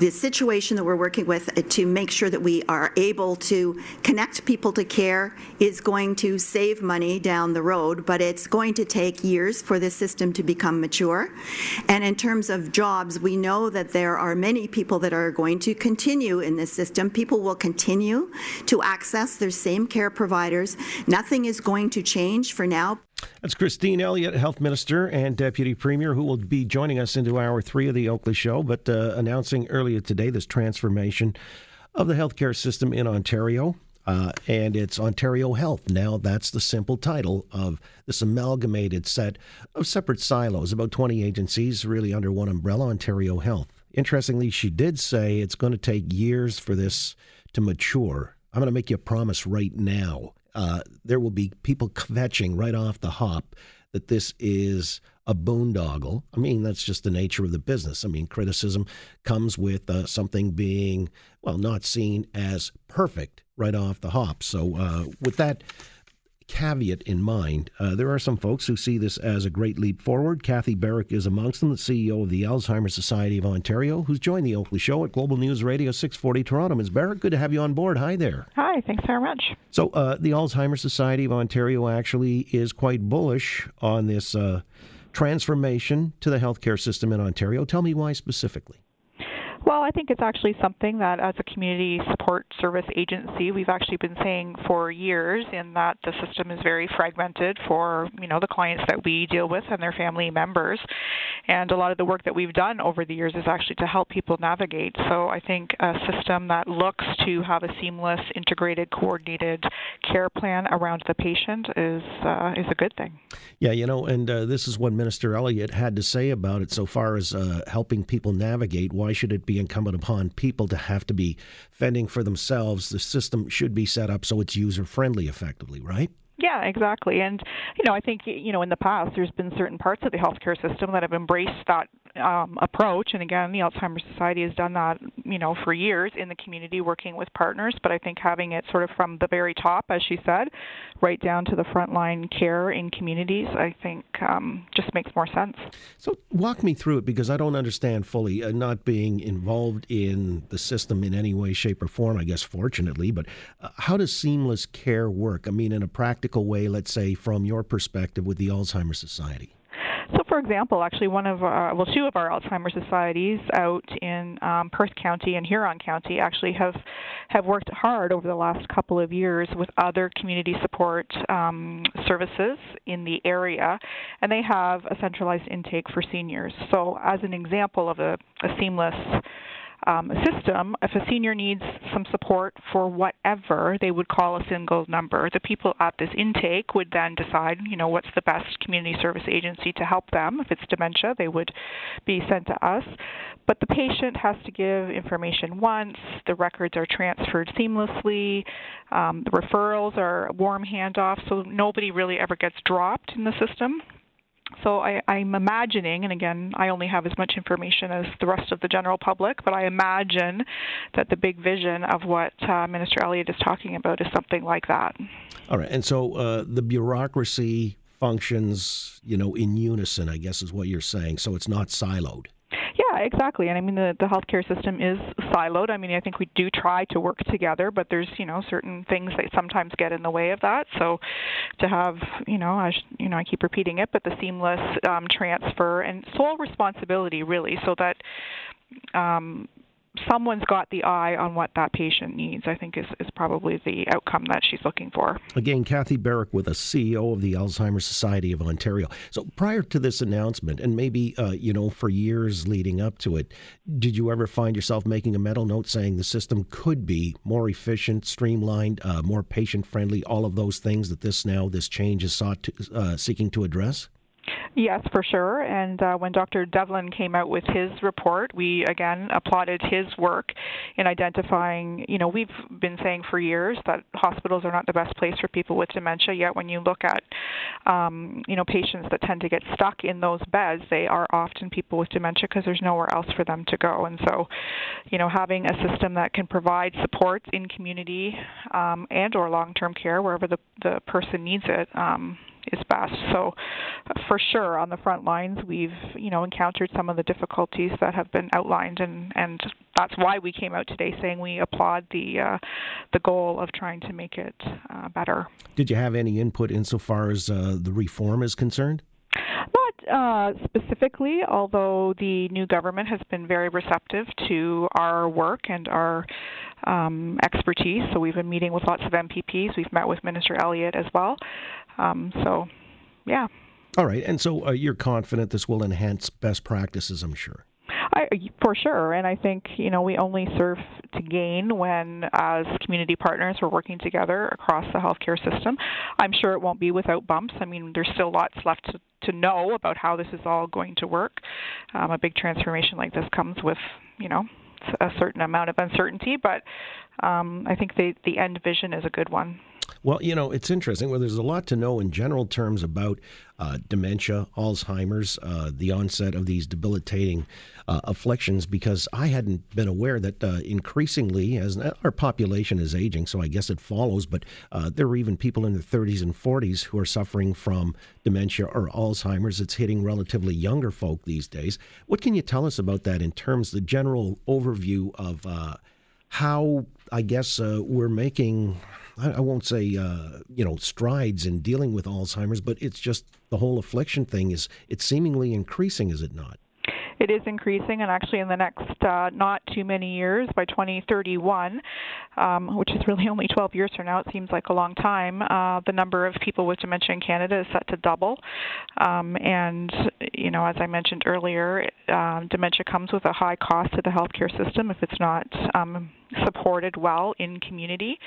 the situation that we're working with to make sure that we are able to connect people to care is going to save money down the road, but it's going to take years for this system to become mature. And in terms of jobs, we know that there are many people that are going to continue in this system. People will continue to access their same care providers. Nothing is going to change for now. That's Christine Elliott, Health Minister and Deputy Premier, who will be joining us into hour three of the Oakley Show, but uh, announcing earlier today this transformation of the healthcare system in Ontario. Uh, and it's Ontario Health. Now, that's the simple title of this amalgamated set of separate silos, about 20 agencies really under one umbrella, Ontario Health. Interestingly, she did say it's going to take years for this to mature. I'm going to make you a promise right now uh, there will be people kvetching right off the hop that this is a boondoggle. I mean, that's just the nature of the business. I mean, criticism comes with uh, something being, well, not seen as perfect right off the hop. So, uh, with that caveat in mind, uh, there are some folks who see this as a great leap forward. Cathy Barrick is amongst them, the CEO of the Alzheimer's Society of Ontario, who's joined the Oakley Show at Global News Radio 640 Toronto. Ms. Barrick, good to have you on board. Hi there. Hi, thanks very much. So, uh, the Alzheimer's Society of Ontario actually is quite bullish on this uh, transformation to the healthcare system in Ontario. Tell me why specifically. Well, I think it's actually something that, as a community support service agency, we've actually been saying for years, in that the system is very fragmented for you know the clients that we deal with and their family members, and a lot of the work that we've done over the years is actually to help people navigate. So I think a system that looks to have a seamless, integrated, coordinated care plan around the patient is uh, is a good thing. Yeah, you know, and uh, this is what Minister Elliott had to say about it so far as uh, helping people navigate. Why should it be incumbent upon people to have to be fending for themselves. The system should be set up so it's user friendly effectively, right? Yeah, exactly. And you know, I think you know in the past there's been certain parts of the healthcare system that have embraced that um, approach. And again, the Alzheimer's Society has done that, you know, for years in the community, working with partners. But I think having it sort of from the very top, as she said, right down to the frontline care in communities, I think um, just makes more sense. So walk me through it because I don't understand fully, uh, not being involved in the system in any way, shape, or form. I guess fortunately, but uh, how does seamless care work? I mean, in a practical way, let's say from your perspective with the Alzheimer's Society. For example, actually, one of our, well, two of our Alzheimer's societies out in um, Perth County and Huron County actually have have worked hard over the last couple of years with other community support um, services in the area, and they have a centralized intake for seniors. So, as an example of a, a seamless um, system, if a senior needs some support for whatever, they would call a single number. The people at this intake would then decide, you know, what's the best community service agency to help them. If it's dementia, they would be sent to us. But the patient has to give information once, the records are transferred seamlessly, um, the referrals are warm handoffs, so nobody really ever gets dropped in the system. So I, I'm imagining, and again, I only have as much information as the rest of the general public, but I imagine that the big vision of what uh, Minister Elliott is talking about is something like that. All right, and so uh, the bureaucracy functions, you know, in unison, I guess is what you're saying. So it's not siloed. Yeah, exactly. And I mean, the, the healthcare system is siloed. I mean, I think we do try to work together, but there's, you know, certain things that sometimes get in the way of that. So to have, you know, I, you know, I keep repeating it, but the seamless um, transfer and sole responsibility, really, so that um, someone's got the eye on what that patient needs, I think is, is probably the outcome that she's looking for. Again, Cathy Barrick with a CEO of the Alzheimer's Society of Ontario. So prior to this announcement, and maybe, uh, you know, for years leading up to it, did you ever find yourself making a mental note saying the system could be more efficient, streamlined, uh, more patient friendly, all of those things that this now, this change is sought to, uh, seeking to address? Yes, for sure. And uh, when Dr. Devlin came out with his report, we again applauded his work in identifying. You know, we've been saying for years that hospitals are not the best place for people with dementia. Yet, when you look at, um, you know, patients that tend to get stuck in those beds, they are often people with dementia because there's nowhere else for them to go. And so, you know, having a system that can provide supports in community um, and/or long-term care wherever the the person needs it. Um, is best. So, for sure, on the front lines, we've you know encountered some of the difficulties that have been outlined, and and that's why we came out today saying we applaud the uh, the goal of trying to make it uh, better. Did you have any input insofar as uh, the reform is concerned? Not uh, specifically, although the new government has been very receptive to our work and our um, expertise. So we've been meeting with lots of MPPs. We've met with Minister Elliott as well. Um, so, yeah. All right. And so uh, you're confident this will enhance best practices, I'm sure. I, for sure, and I think you know we only serve to gain when, as community partners, we're working together across the healthcare system. I'm sure it won't be without bumps. I mean, there's still lots left to, to know about how this is all going to work. Um, a big transformation like this comes with, you know, a certain amount of uncertainty, but um, I think the the end vision is a good one. Well, you know, it's interesting. Well, there's a lot to know in general terms about uh, dementia, Alzheimer's, uh, the onset of these debilitating uh, afflictions, because I hadn't been aware that uh, increasingly, as our population is aging, so I guess it follows, but uh, there are even people in their 30s and 40s who are suffering from dementia or Alzheimer's. It's hitting relatively younger folk these days. What can you tell us about that in terms, of the general overview of uh, how, I guess, we're making I, won't say uh, you know strides in dealing with Alzheimer's, but it's just the whole affliction thing is it's seemingly increasing, is it not? It is increasing, and actually in the next uh, not too many years, by 2031, um, which is really only 12 years from now, it seems like a long time, uh, the number of people with dementia in Canada is set to double. Um, and, you know, as I mentioned earlier, um, dementia comes with a high cost to the healthcare system if it's not um, supported well in community.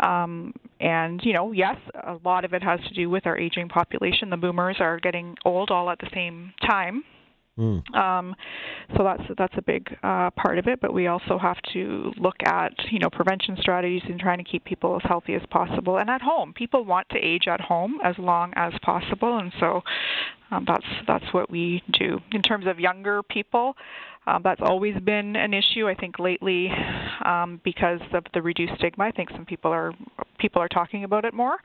Um, and, you know, yes, a lot of it has to do with our aging population. The boomers are getting old all at the same time. Mm. Um, so that's that's a big uh, part of it. But we also have to look at you know prevention strategies and trying to keep people as healthy as possible and at home. People want to age at home as long as possible, and so um, that's that's what we do. In terms of younger people, um, that's always been an issue. I think lately, um, because of the reduced stigma, I think some people are people are talking about it more.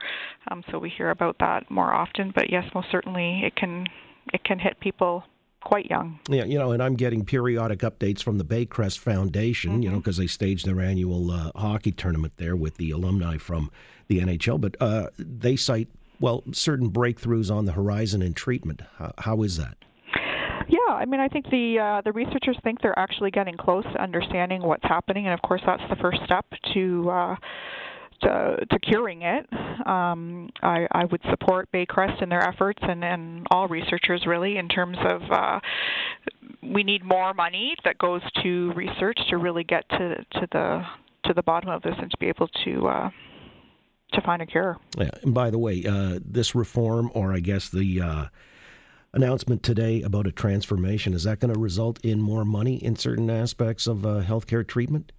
Um, so we hear about that more often. But yes, most certainly it can it can hit people quite young. Yeah, you know, and I'm getting periodic updates from the Baycrest Foundation, mm-hmm. you know, because they staged their annual uh, hockey tournament there with the alumni from the NHL. But uh, they cite, well, certain breakthroughs on the horizon in treatment. how, how is that? Yeah, I mean, I think the uh, the researchers think they're actually getting close to understanding what's happening, and of course, that's the first step to uh, to, to curing it. Um, I, I would support Baycrest in their efforts and, and all researchers really in terms of uh, we need more money that goes to research to really get to, to the to the bottom of this and to be able to uh, to find a cure. Yeah. And by the way, uh, this reform, or I guess the uh, announcement today about a transformation, is that going to result in more money in certain aspects of uh, healthcare treatment?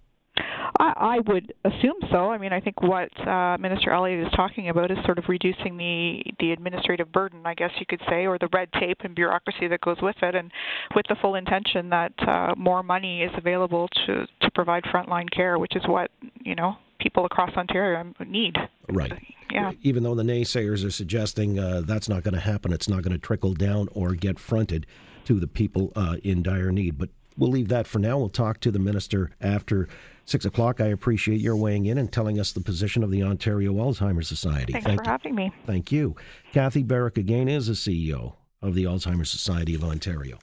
I, I would assume so. I mean, I think what uh, Minister Elliott is talking about is sort of reducing the the administrative burden, I guess you could say, or the red tape and bureaucracy that goes with it, and with the full intention that uh, more money is available to to provide frontline care, which is what you know people across Ontario need. Right. Yeah. Even though the naysayers are suggesting uh, that's not going to happen, it's not going to trickle down or get fronted to the people uh, in dire need. But we'll leave that for now. We'll talk to the minister after six o'clock. I appreciate your weighing in and telling us the position of the Ontario Alzheimer's Society. Thanks Thank for you. having me. Thank you. Cathy Barrick again is the CEO of the Alzheimer's Society of Ontario.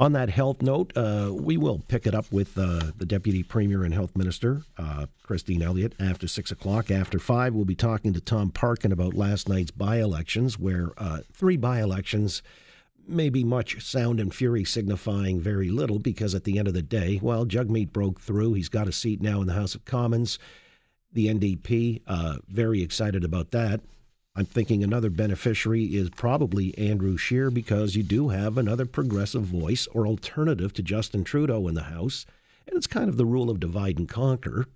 On that health note, uh, we will pick it up with uh, the Deputy Premier and Health Minister, uh, Christine Elliott, after 6 o'clock. After 5, we'll be talking to Tom Parkin about last night's by elections, where uh, three by elections maybe much sound and fury signifying very little because at the end of the day, well, Jagmeet broke through. He's got a seat now in the House of Commons. The NDP, uh, very excited about that. I'm thinking another beneficiary is probably Andrew Scheer because you do have another progressive voice or alternative to Justin Trudeau in the House. And it's kind of the rule of divide and conquer.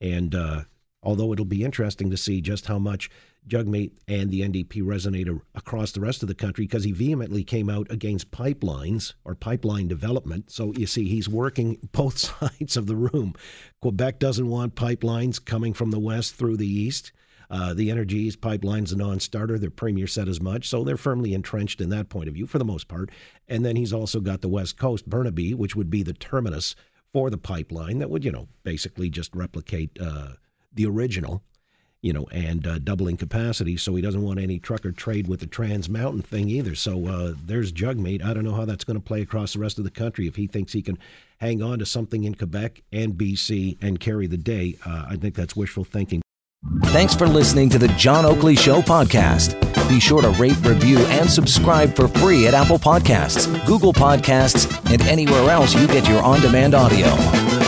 And uh, although it'll be interesting to see just how much Jagmeet and the NDP resonate across the rest of the country because he vehemently came out against pipelines or pipeline development. So you see, he's working both sides of the room. Quebec doesn't want pipelines coming from the west through the east. Uh, the Energy pipeline's a non-starter. Their premier said as much, so they're firmly entrenched in that point of view for the most part. And then he's also got the West Coast, Burnaby, which would be the terminus for the pipeline that would, you know, basically just replicate uh, the original, you know, and uh, doubling capacity. So he doesn't want any trucker trade with the Trans Mountain thing either. So uh, there's Jagmeet. I don't know how that's going to play across the rest of the country. If he thinks he can hang on to something in Quebec and BC and carry the day, uh, I think that's wishful thinking. Thanks for listening to the John Oakley Show podcast. Be sure to rate, review, and subscribe for free at Apple Podcasts, Google Podcasts, and anywhere else you get your on demand audio.